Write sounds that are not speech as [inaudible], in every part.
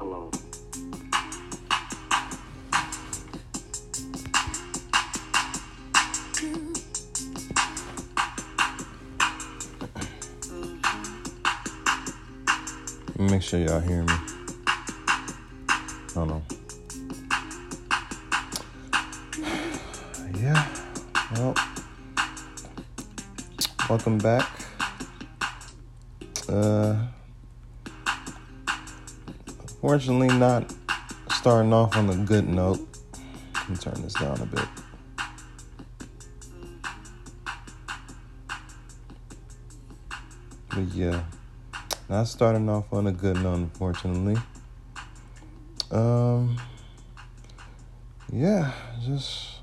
alone. Make sure y'all hear me. Hold on. Yeah. Well, welcome back. Uh, fortunately, not starting off on a good note. Let me turn this down a bit. But yeah, not starting off on a good note, unfortunately. Um, yeah, just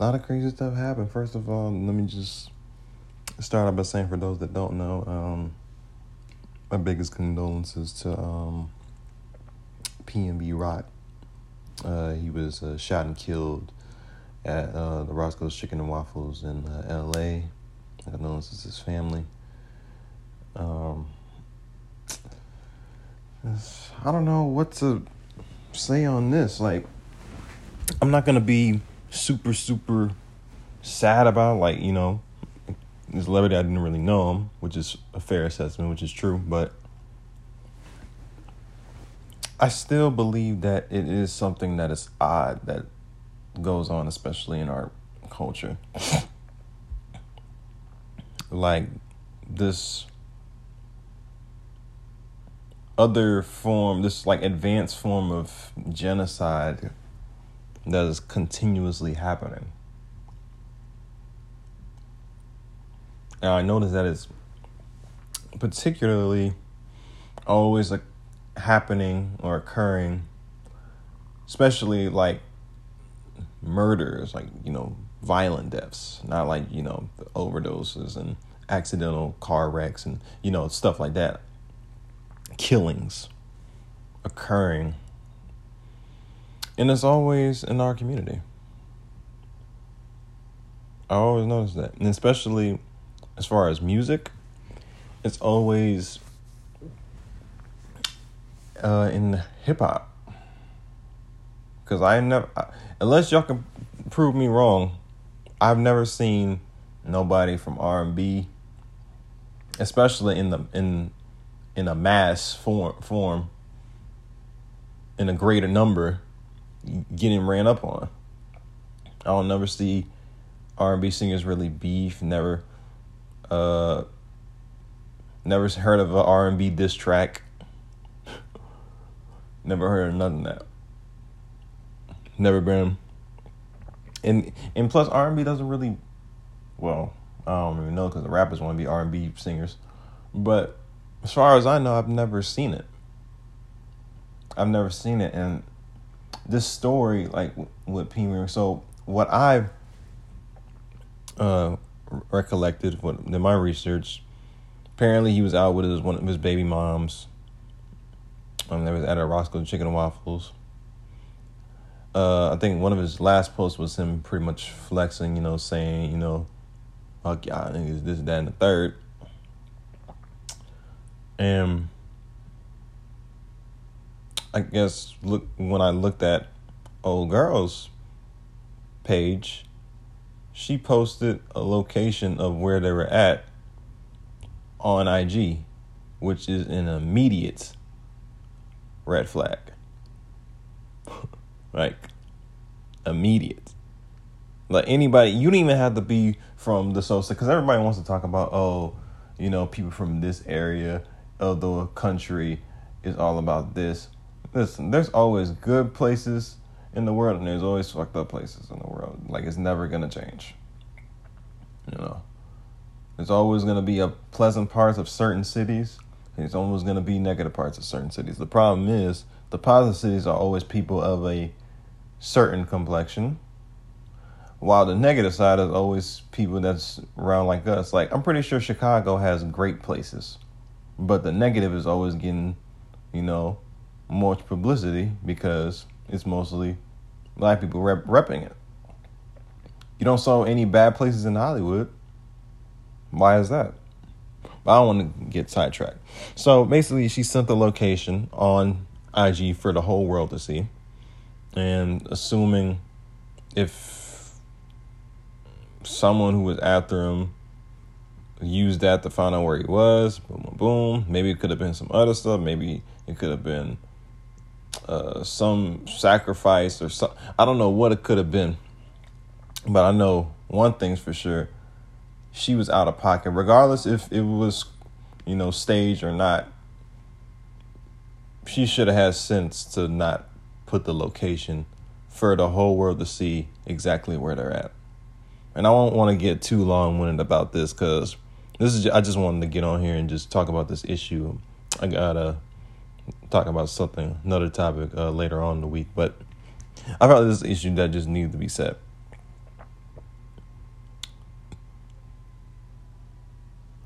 a lot of crazy stuff happened. First of all, let me just start off by saying for those that don't know, um, my biggest condolences to um, PNB Rock. Uh, he was uh, shot and killed at uh, the Roscoe's Chicken and Waffles in uh, L.A. Condolences to his family. Um, I don't know what to say on this. Like, I'm not gonna be super super sad about. Like, you know, this celebrity I didn't really know him, which is a fair assessment, which is true. But I still believe that it is something that is odd that goes on, especially in our culture. [laughs] like this other form, this like advanced form of genocide that is continuously happening. And I notice that it's particularly always like happening or occurring, especially like murders, like, you know, violent deaths, not like, you know, overdoses and accidental car wrecks and, you know, stuff like that killings occurring. And it's always in our community. I always notice that. And especially as far as music, it's always uh, in hip hop. Because I never, unless y'all can prove me wrong, I've never seen nobody from R and B, especially in the in in a mass form form in a greater number getting ran up on. I don't never see R and B singers really beef. Never, uh, never heard of a R and B diss track. Never heard nothing that. Never been. And and plus R and B doesn't really, well, I don't even know because the rappers want to be R and B singers, but as far as I know, I've never seen it. I've never seen it, and this story, like with P. So what I've uh, recollected in my research, apparently he was out with his one of his baby moms. Um, there was at a Roscoe Chicken and Waffles. Uh, I think one of his last posts was him pretty much flexing, you know, saying, you know, fuck y'all niggas, this, that, and the third. And I guess look when I looked at old girl's page, she posted a location of where they were at on IG, which is an immediate red flag. [laughs] like immediate. Like anybody, you don't even have to be from the social because everybody wants to talk about oh, you know, people from this area of the country is all about this. Listen, there's always good places in the world and there's always fucked up places in the world. Like it's never gonna change. You know. There's always gonna be a pleasant parts of certain cities. There's always gonna be negative parts of certain cities. The problem is the positive cities are always people of a certain complexion. While the negative side is always people that's around like us. Like I'm pretty sure Chicago has great places but the negative is always getting, you know, more publicity because it's mostly black people rep- repping it. You don't saw any bad places in Hollywood. Why is that? But I don't want to get sidetracked. So basically, she sent the location on IG for the whole world to see. And assuming if someone who was after him used that to find out where he was, boom, boom, boom. Maybe it could have been some other stuff. Maybe it could have been uh, some sacrifice or some. I don't know what it could have been, but I know one thing's for sure: she was out of pocket, regardless if it was, you know, staged or not. She should have had sense to not put the location for the whole world to see exactly where they're at. And I don't want to get too long winded about this because this is I just wanted to get on here and just talk about this issue. I gotta talk about something another topic uh, later on in the week, but I felt this issue that just needed to be said.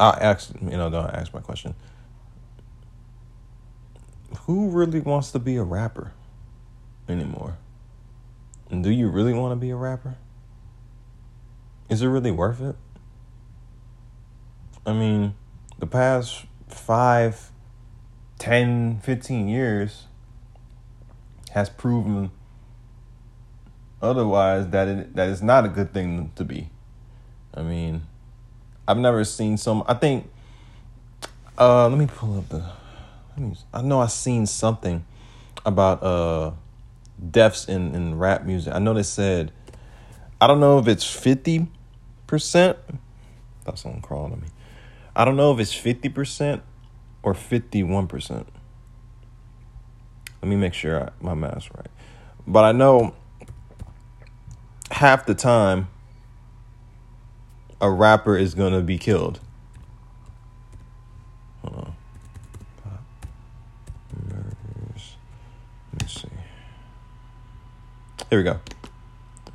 I ask you know don't ask my question. Who really wants to be a rapper anymore? And do you really want to be a rapper? Is it really worth it? I mean, the past five, 10, 15 years has proven otherwise that it that is not a good thing to be. I mean, I've never seen some I think uh let me pull up the me, I know I've seen something about uh deaths in, in rap music. I know they said I don't know if it's fifty percent. That's someone crawling on me. I don't know if it's 50% or 51%. Let me make sure I, my math's right. But I know half the time a rapper is to be killed. Hold on. Murders. Let me see. Here we go.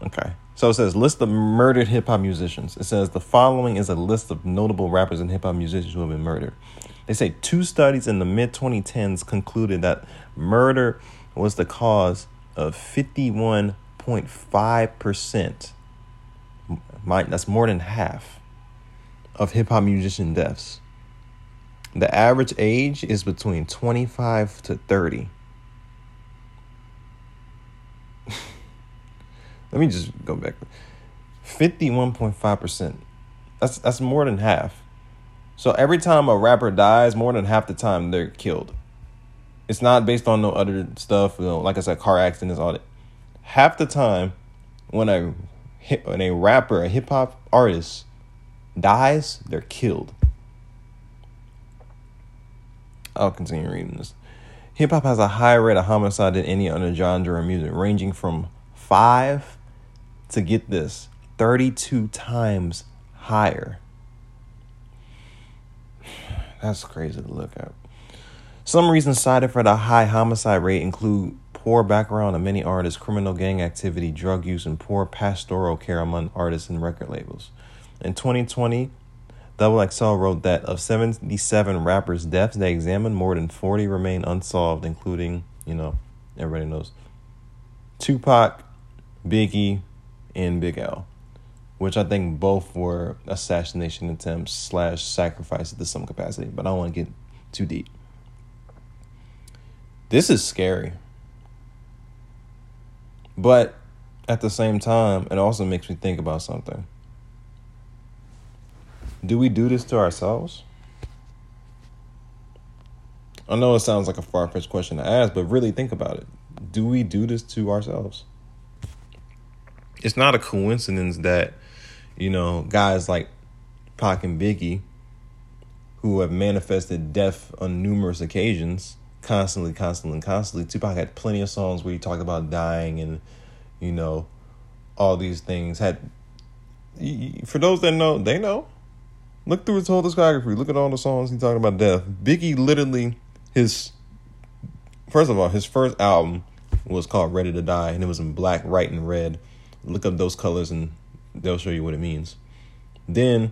Okay. So it says list of murdered hip hop musicians. It says the following is a list of notable rappers and hip hop musicians who have been murdered. They say two studies in the mid 2010s concluded that murder was the cause of 51.5%. That's more than half of hip hop musician deaths. The average age is between 25 to 30. [laughs] Let me just go back. Fifty-one point five percent. That's that's more than half. So every time a rapper dies, more than half the time they're killed. It's not based on no other stuff. You know, like I said, car accidents, all that. Half the time, when a when a rapper, a hip hop artist dies, they're killed. I'll continue reading this. Hip hop has a higher rate of homicide than any other genre of music, ranging from five to get this 32 times higher. [sighs] That's crazy to look at. Some reasons cited for the high homicide rate include poor background of many artists, criminal gang activity, drug use, and poor pastoral care among artists and record labels. In 2020, Double XL wrote that of 77 rappers' deaths they examined, more than 40 remain unsolved, including, you know, everybody knows Tupac, Biggie, and Big L, which I think both were assassination attempts slash sacrifices to some capacity, but I don't want to get too deep. This is scary. But at the same time, it also makes me think about something. Do we do this to ourselves? I know it sounds like a far fetched question to ask, but really think about it. Do we do this to ourselves? it's not a coincidence that you know guys like Pac and Biggie, who have manifested death on numerous occasions, constantly, constantly, constantly. Tupac had plenty of songs where he talked about dying and you know all these things. Had for those that know, they know. Look through his whole discography. Look at all the songs he talked about death. Biggie literally his first of all his first album was called Ready to Die and it was in black, white, and red look up those colors and they'll show you what it means. Then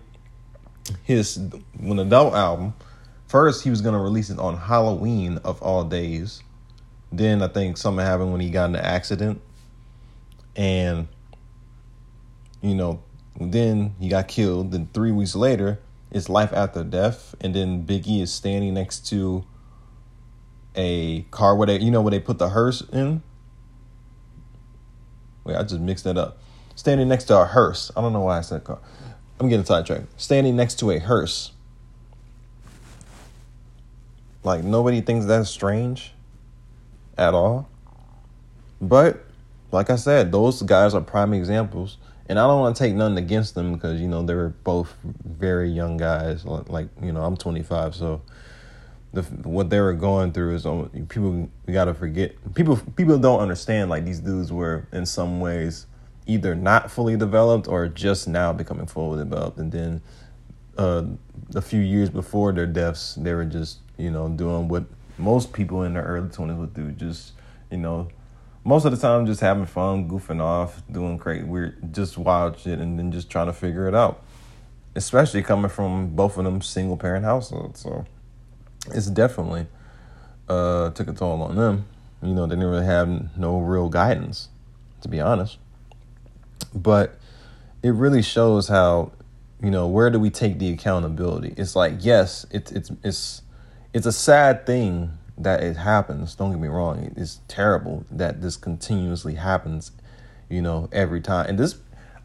his when double album, first he was gonna release it on Halloween of all days. Then I think something happened when he got in an accident. And you know, then he got killed. Then three weeks later, it's life after death. And then Biggie is standing next to a car where they you know where they put the hearse in. Wait, I just mixed that up. Standing next to a hearse. I don't know why I said car. I'm getting sidetracked. Standing next to a hearse. Like nobody thinks that's strange at all. But like I said, those guys are prime examples. And I don't want to take nothing against them because you know they were both very young guys. Like you know, I'm 25, so the what they were going through is people we gotta forget. People people don't understand like these dudes were in some ways either not fully developed or just now becoming fully developed, and then uh, a few years before their deaths, they were just you know doing what most people in their early 20s would do, just you know most of the time just having fun, goofing off, doing crazy, weird, just wild shit, and then just trying to figure it out. Especially coming from both of them single parent households, so it's definitely uh, took a toll on them. You know, they didn't really have no real guidance, to be honest. But it really shows how, you know, where do we take the accountability? It's like, yes, it's it's it's it's a sad thing that it happens. Don't get me wrong; it's terrible that this continuously happens. You know, every time, and this,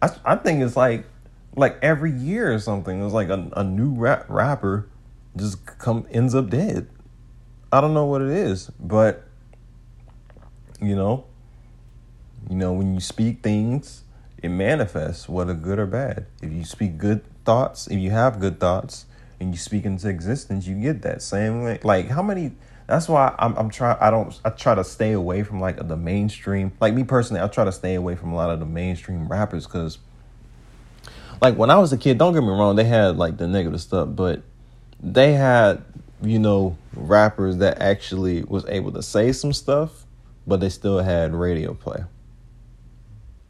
I I think it's like like every year or something. It's like a, a new rap rapper just come ends up dead. I don't know what it is, but you know, you know when you speak things, it manifests whether good or bad. If you speak good thoughts, if you have good thoughts and you speak into existence, you get that same way. Like how many that's why I'm I'm trying I don't I try to stay away from like the mainstream. Like me personally, I try to stay away from a lot of the mainstream rappers cuz like when I was a kid, don't get me wrong, they had like the negative stuff, but they had you know rappers that actually was able to say some stuff, but they still had radio play.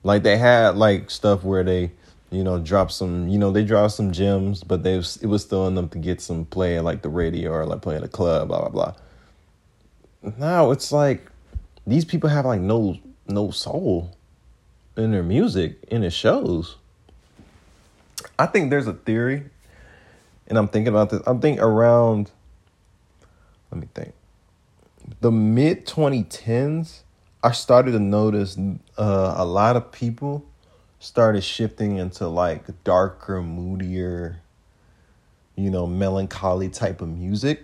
Like they had like stuff where they you know, drop some, you know, they drop some gems, but they was, it was still enough to get some play like the radio or like play at a club, blah blah blah now it's like these people have like no no soul in their music in their shows. I think there's a theory, and I'm thinking about this. I'm thinking around. Let me think. The mid 2010s, I started to notice uh, a lot of people started shifting into like darker, moodier, you know, melancholy type of music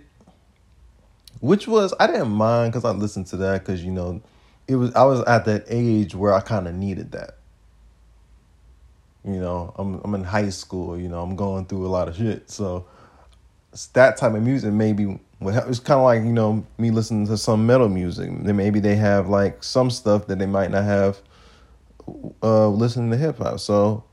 which was I didn't mind because I listened to that because you know it was I was at that age where I kind of needed that. You know, I'm I'm in high school. You know, I'm going through a lot of shit, so that type of music maybe it's kind of like you know me listening to some metal music. Then maybe they have like some stuff that they might not have uh listening to hip hop. So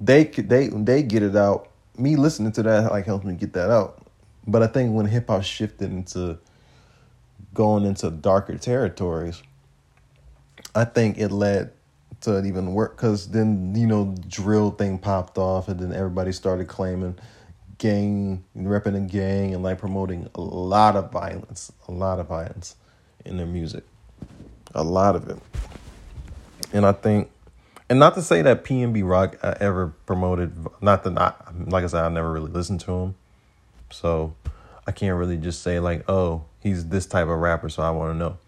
they they they get it out. Me listening to that like helps me get that out. But I think when hip hop shifted into going into darker territories, I think it led to it even work because then you know drill thing popped off and then everybody started claiming gang repping a gang and like promoting a lot of violence a lot of violence in their music a lot of it and i think and not to say that pnb rock uh, ever promoted not that I, like i said i never really listened to him so I can't really just say like, oh, he's this type of rapper, so I want to know.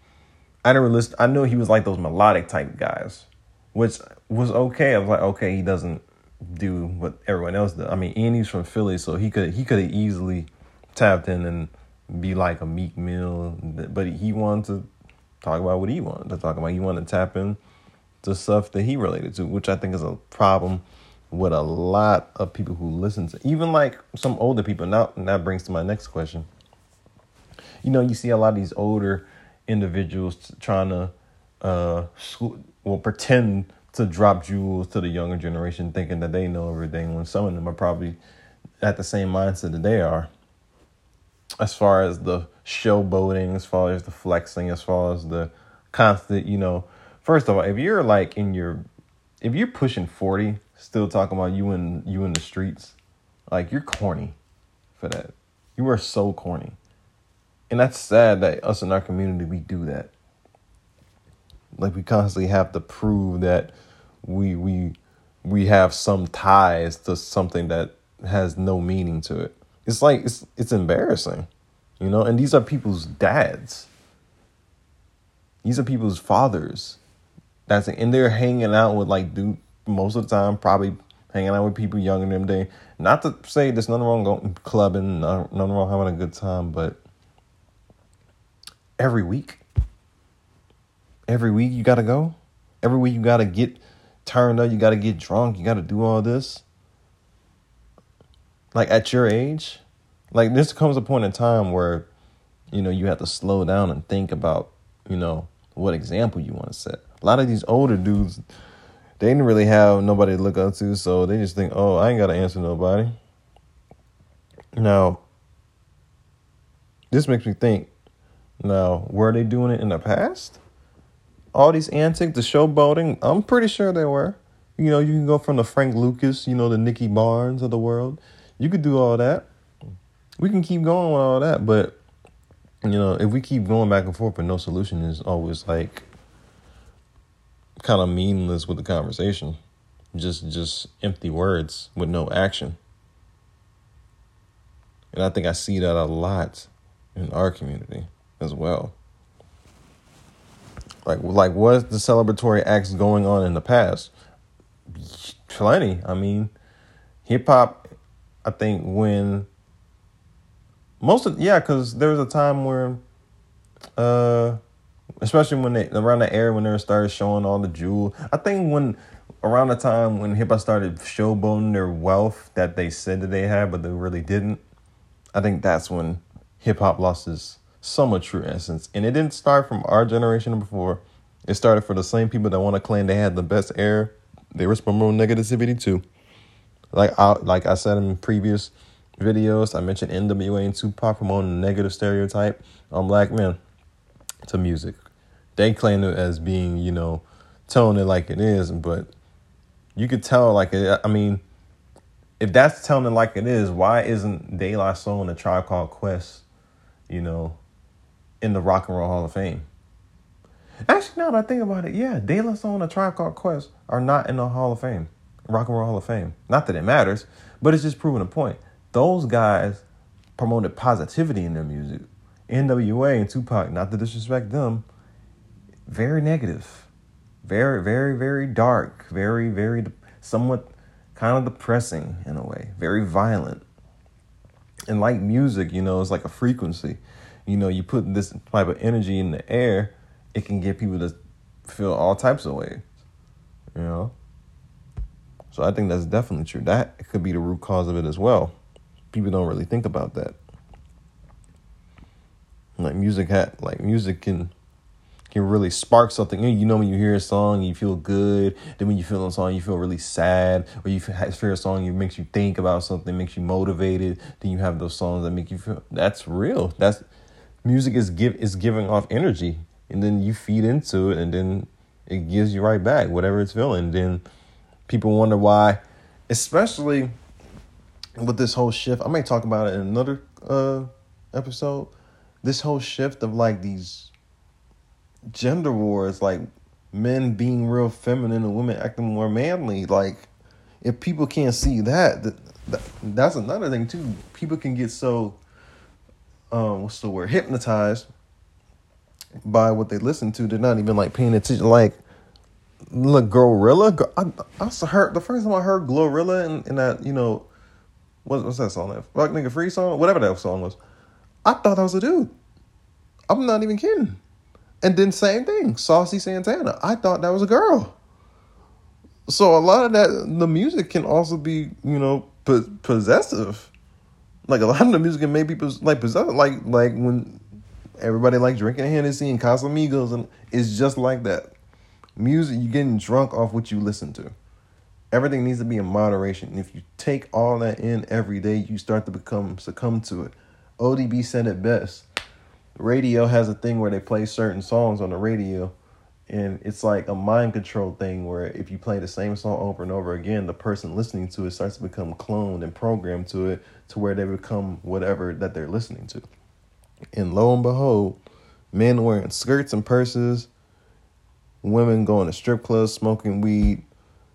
I never list. I knew he was like those melodic type guys, which was okay. I was like, okay, he doesn't do what everyone else does. I mean, Andy's from Philly, so he could he could have easily tapped in and be like a Meek Mill, but he wanted to talk about what he wanted to talk about. He wanted to tap in to stuff that he related to, which I think is a problem with a lot of people who listen to even like some older people. Now and that brings to my next question. You know, you see a lot of these older individuals trying to uh school, well pretend to drop jewels to the younger generation thinking that they know everything when some of them are probably at the same mindset that they are as far as the showboating as far as the flexing as far as the constant you know first of all if you're like in your if you're pushing 40 still talking about you in you in the streets, like you're corny for that. You are so corny. And that's sad that us in our community we do that. Like we constantly have to prove that we we we have some ties to something that has no meaning to it. It's like it's it's embarrassing. You know, and these are people's dads. These are people's fathers. That's it. and they're hanging out with like dude most of the time, probably hanging out with people younger than them. They not to say there's nothing wrong going clubbing, nothing wrong having a good time, but every week, every week you gotta go. Every week you gotta get turned up. You gotta get drunk. You gotta do all this. Like at your age, like this comes a point in time where, you know, you have to slow down and think about, you know, what example you want to set. A lot of these older dudes, they didn't really have nobody to look up to, so they just think, oh, I ain't gotta answer nobody. Now, this makes me think. Now, were they doing it in the past? All these antics, the showboating, I'm pretty sure they were. You know, you can go from the Frank Lucas, you know, the Nicky Barnes of the world. You could do all that we can keep going with all that, but you know, if we keep going back and forth, but no solution is always like kind of meaningless with the conversation. Just just empty words with no action. And I think I see that a lot in our community as well. Like like what's the celebratory acts going on in the past? Plenty. I mean, hip hop I think when most of yeah, because there was a time where, uh, especially when they around the era when they started showing all the jewel. I think when around the time when hip hop started showboating their wealth that they said that they had, but they really didn't. I think that's when hip hop lost its somewhat true essence, and it didn't start from our generation before. It started for the same people that want to claim they had the best air. They were promoting negativity too. Like I like I said in previous videos. I mentioned NWA and Tupac promoting negative stereotype on black men to music. They claim it as being, you know, telling it like it is, but you could tell like. I mean, if that's telling it like it is, why isn't De La Soul and a Tribe Called Quest, you know, in the Rock and Roll Hall of Fame? Actually, now that I think about it, yeah, De La Soul and the Tribe Called Quest are not in the Hall of Fame, Rock and Roll Hall of Fame. Not that it matters, but it's just proving a point those guys promoted positivity in their music. NWA and Tupac, not to disrespect them, very negative, very, very, very dark, very, very somewhat kind of depressing in a way, very violent. And like music, you know, it's like a frequency. You know, you put this type of energy in the air, it can get people to feel all types of ways. You know? So I think that's definitely true. That could be the root cause of it as well people don't really think about that. Like music had like music can can really spark something. You know when you hear a song, you feel good. Then when you feel a song, you feel really sad. Or you hear a song, it makes you think about something, makes you motivated. Then you have those songs that make you feel. That's real. That's music is give is giving off energy, and then you feed into it, and then it gives you right back whatever it's feeling. Then people wonder why, especially with this whole shift, I may talk about it in another uh, episode. This whole shift of like these gender wars, like men being real feminine and women acting more manly. Like, if people can't see that, that, that that's another thing too. People can get so, um, what's the word, hypnotized by what they listen to. They're not even like paying attention. Like, look, Glorilla. I, I heard the first time I heard Glorilla in, in that you know what, what's that song? That fuck nigga free song, whatever that song was. I thought that was a dude. I'm not even kidding. And then same thing, Saucy Santana. I thought that was a girl. So a lot of that, the music can also be, you know, possessive. Like a lot of the music can make people like possessive. Like like when everybody like drinking Hennessy and Casamigos, and it's just like that. Music, you're getting drunk off what you listen to everything needs to be in moderation. If you take all that in every day, you start to become succumb to it. ODB said it best. Radio has a thing where they play certain songs on the radio, and it's like a mind control thing where if you play the same song over and over again, the person listening to it starts to become cloned and programmed to it to where they become whatever that they're listening to. And lo and behold, men wearing skirts and purses, women going to strip clubs, smoking weed,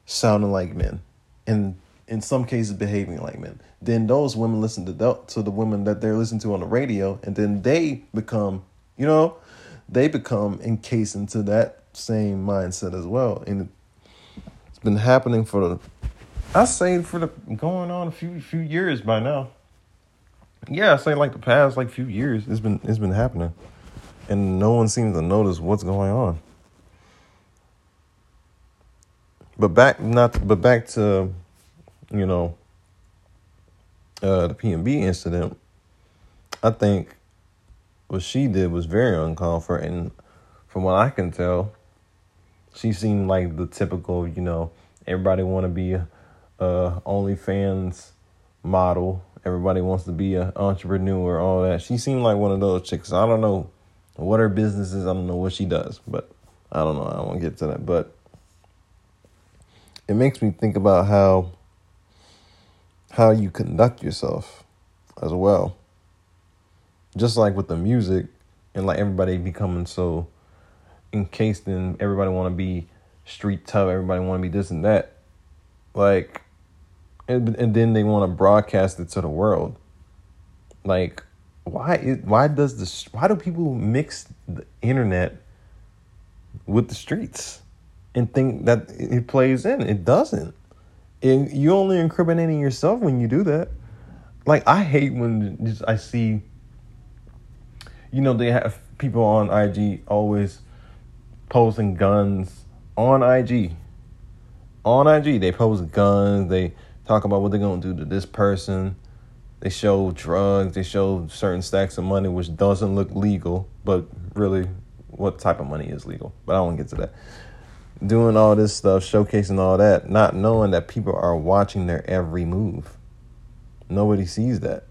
sounding like men. And in some cases behaving like men. Then those women listen to the, to the women that they're listening to on the radio, and then they become, you know, they become encased into that same mindset as well. And it's been happening for the, I say for the going on a few few years by now. Yeah, I say like the past like few years, it's been it's been happening, and no one seems to notice what's going on. But back not but back to you know, uh, the PNB incident, I think what she did was very uncalled for. And from what I can tell, she seemed like the typical, you know, everybody want to be a, a OnlyFans model. Everybody wants to be an entrepreneur, all that. She seemed like one of those chicks. I don't know what her business is. I don't know what she does, but I don't know. I won't get to that. But it makes me think about how how you conduct yourself as well. Just like with the music and like everybody becoming so in everybody want to be street tough, everybody want to be this and that. Like and, and then they want to broadcast it to the world. Like why why does this why do people mix the internet with the streets and think that it plays in? It doesn't. And you're only incriminating yourself when you do that. Like I hate when I see you know they have people on IG always posting guns on IG. On IG, they post guns, they talk about what they're to do to this person. They show drugs, they show certain stacks of money which doesn't look legal, but really what type of money is legal? But I won't get to that doing all this stuff, showcasing all that, not knowing that people are watching their every move. Nobody sees that.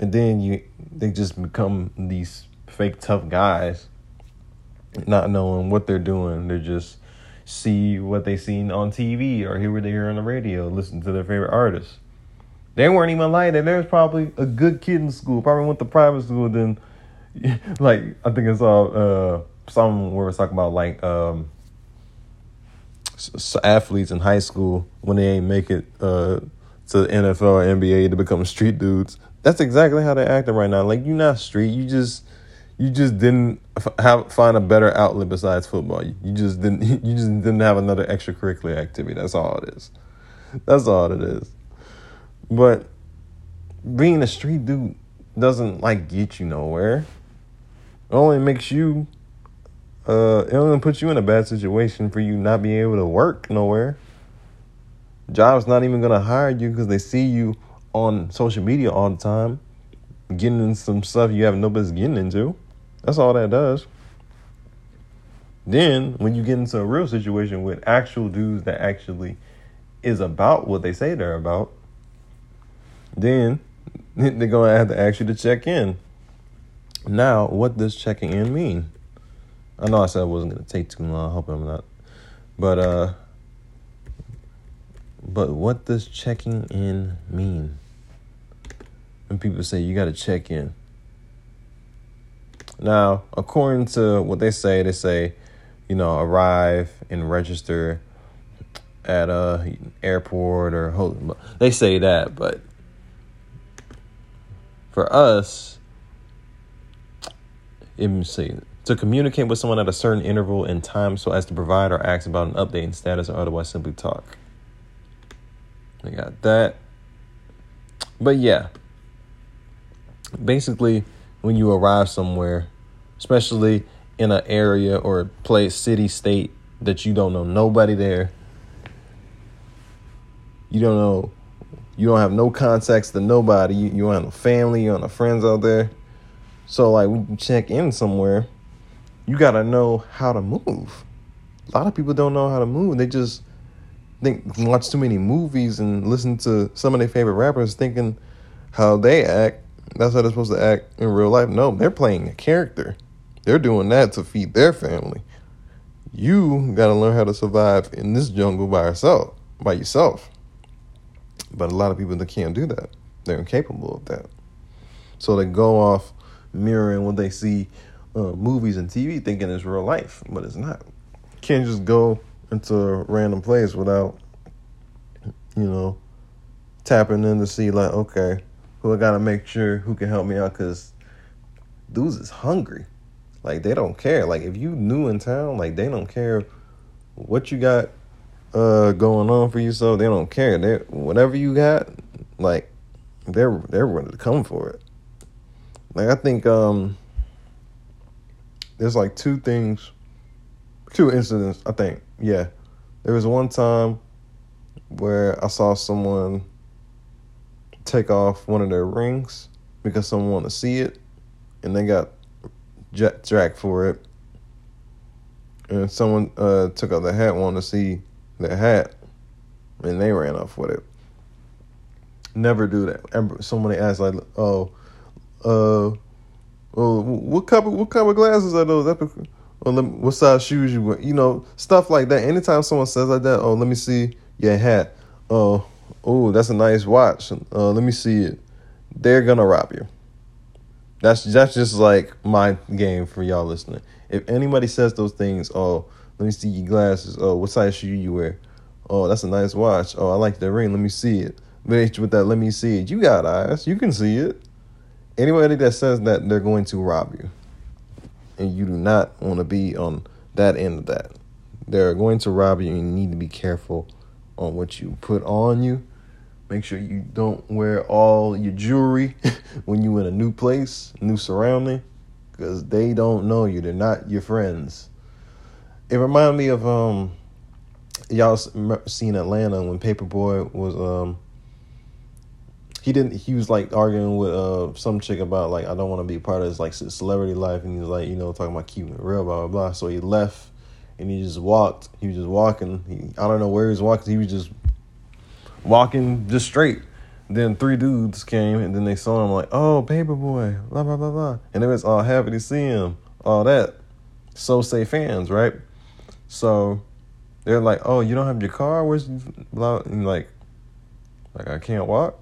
And then you they just become these fake tough guys, not knowing what they're doing. They just see what they seen on TV or hear what they hear on the radio, listen to their favorite artists. They weren't even like that. There was probably a good kid in school, probably went to private school, then [laughs] like I think it's all uh some where it's talking about like um athletes in high school when they ain't make it uh, to the NFL or NBA to become street dudes. That's exactly how they're acting right now. Like you're not street. You just you just didn't have find a better outlet besides football. You just didn't [laughs] you just didn't have another extracurricular activity. That's all it is. That's all it is. But being a street dude doesn't like get you nowhere. It only makes you uh, it only puts you in a bad situation for you not being able to work nowhere. Job's not even gonna hire you because they see you on social media all the time, getting in some stuff you have no business getting into. That's all that does. Then when you get into a real situation with actual dudes that actually is about what they say they're about, then [laughs] they're gonna have to ask you to check in. Now, what does checking in mean? I know I said I wasn't gonna take too long. I hope I'm not. But uh but what does checking in mean? When people say you gotta check in. Now, according to what they say, they say, you know, arrive and register at a airport or they say that, but for us, let me see to communicate with someone at a certain interval in time so as to provide or ask about an update in status or otherwise simply talk. We got that. But yeah, basically, when you arrive somewhere, especially in an area or a place, city, state that you don't know nobody there, you don't know, you don't have no contacts to nobody, you, you don't have no family, you don't have friends out there. So, like, when you check in somewhere, you got to know how to move. A lot of people don't know how to move. They just think watch too many movies and listen to some of their favorite rappers thinking how they act. That's how they're supposed to act in real life. No, they're playing a character. They're doing that to feed their family. You got to learn how to survive in this jungle by yourself, by yourself. But a lot of people they can't do that. They're incapable of that. So they go off mirroring what they see uh, movies and TV thinking it's real life, but it's not. Can't just go into a random place without, you know, tapping in to see like, okay, who I gotta make sure who can help me out because dudes is hungry. Like they don't care. Like if you new in town, like they don't care what you got uh going on for you. So they don't care. They whatever you got, like they're they're ready to come for it. Like I think um there's like two things, two incidents. I think yeah, there was one time where I saw someone take off one of their rings because someone wanted to see it, and they got jet dragged for it. And someone uh, took off the hat, wanted to see their hat, and they ran off with it. Never do that. Somebody asked like, "Oh, uh, oh, what color, what color glasses are those? Or let me, what size shoes you wear? You know, stuff like that. Anytime someone says like that, oh, let me see your hat. Oh, oh, that's a nice watch. Uh, let me see it. They're gonna rob you. That's that's just like my game for y'all listening. If anybody says those things, oh, let me see your glasses. Oh, what size shoe you wear? Oh, that's a nice watch. Oh, I like the ring. Let me see it. With that, let me see it. You got eyes. You can see it. Anybody that says that, they're going to rob you. And you do not want to be on that end of that. They're going to rob you, and you need to be careful on what you put on you. Make sure you don't wear all your jewelry [laughs] when you in a new place, new surrounding, because they don't know you. They're not your friends. It reminded me of um, y'all seen Atlanta when Paper Boi was um, he didn't he was like arguing with uh some chick about like I don't want to be part of his like celebrity life and he was like you know talking about keeping it real blah blah blah so he left and he just walked he was just walking he, I don't know where he was walking he was just walking just straight then three dudes came and then they saw him like oh Paper Boi blah blah blah blah and they was all happy to see him all that so say fans right so they're like oh you don't have your car where's blah and like like I can't walk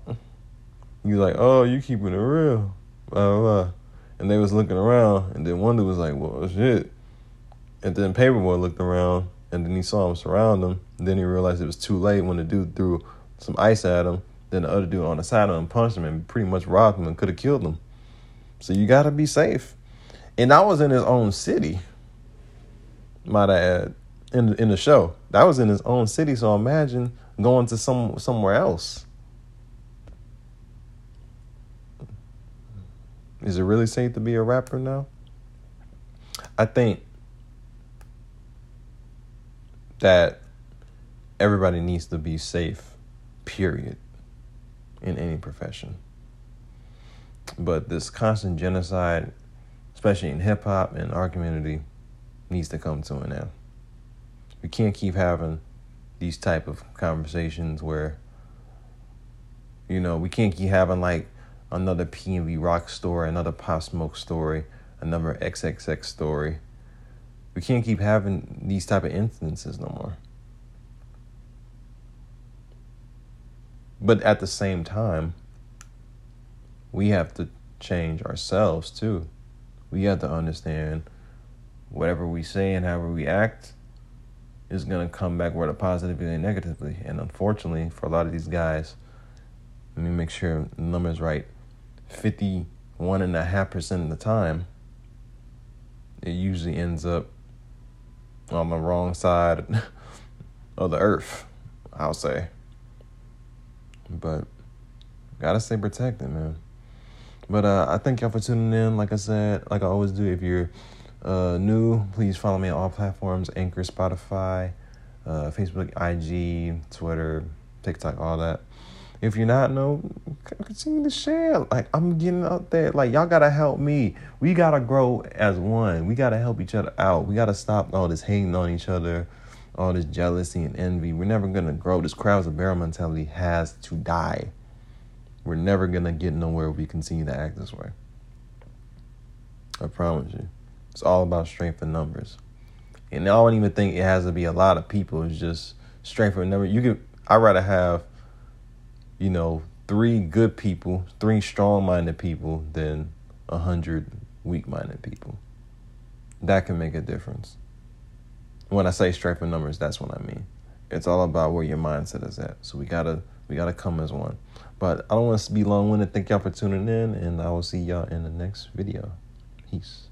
He's like, oh, you keeping it real, blah, blah, blah. And they was looking around, and then one dude was like, well, shit. And then Paper Boi looked around, and then he saw him surround him. And then he realized it was too late when the dude threw some ice at him. Then the other dude on the side of him punched him and pretty much robbed him and could have killed him. So you got to be safe. And that was in his own city, might I add, in, in the show. That was in his own city, so imagine going to some somewhere else. Is it really safe to be a rapper now? I think that everybody needs to be safe, period, in any profession. But this constant genocide, especially in hip hop and our community, needs to come to an end. We can't keep having these type of conversations where, you know, we can't keep having like another PNB Rock story, another Pop Smoke story, another XXX story. We can't keep having these type of instances no more. But at the same time, we have to change ourselves too. We have to understand whatever we say and however we act is going to come back whether positively and negatively. And unfortunately, for a lot of these guys, let me make sure the number's right. 51.5% of the time, it usually ends up on the wrong side [laughs] of the earth, I'll say. But gotta stay protected, man. But uh, I thank y'all for tuning in. Like I said, like I always do, if you're uh, new, please follow me on all platforms Anchor, Spotify, uh, Facebook, IG, Twitter, TikTok, all that if you're not, no, continue to share. Like I'm getting out there. Like y'all gotta help me. We gotta grow as one. We gotta help each other out. We gotta stop all this hating on each other, all this jealousy and envy. We're never gonna grow. This crowds of barrel mentality has to die. We're never gonna get nowhere if we continue to act this way. I promise you. It's all about strength and numbers. And I don't even think it has to be a lot of people. It's just strength and number. You could I'd rather have you know, three good people, three strong minded people than a hundred weak minded people. That can make a difference. When I say strength in numbers, that's what I mean. It's all about where your mindset is at. So we gotta we gotta come as one. But I don't want to be long winded. Thank y'all for tuning in, and I will see y'all in the next video. Peace.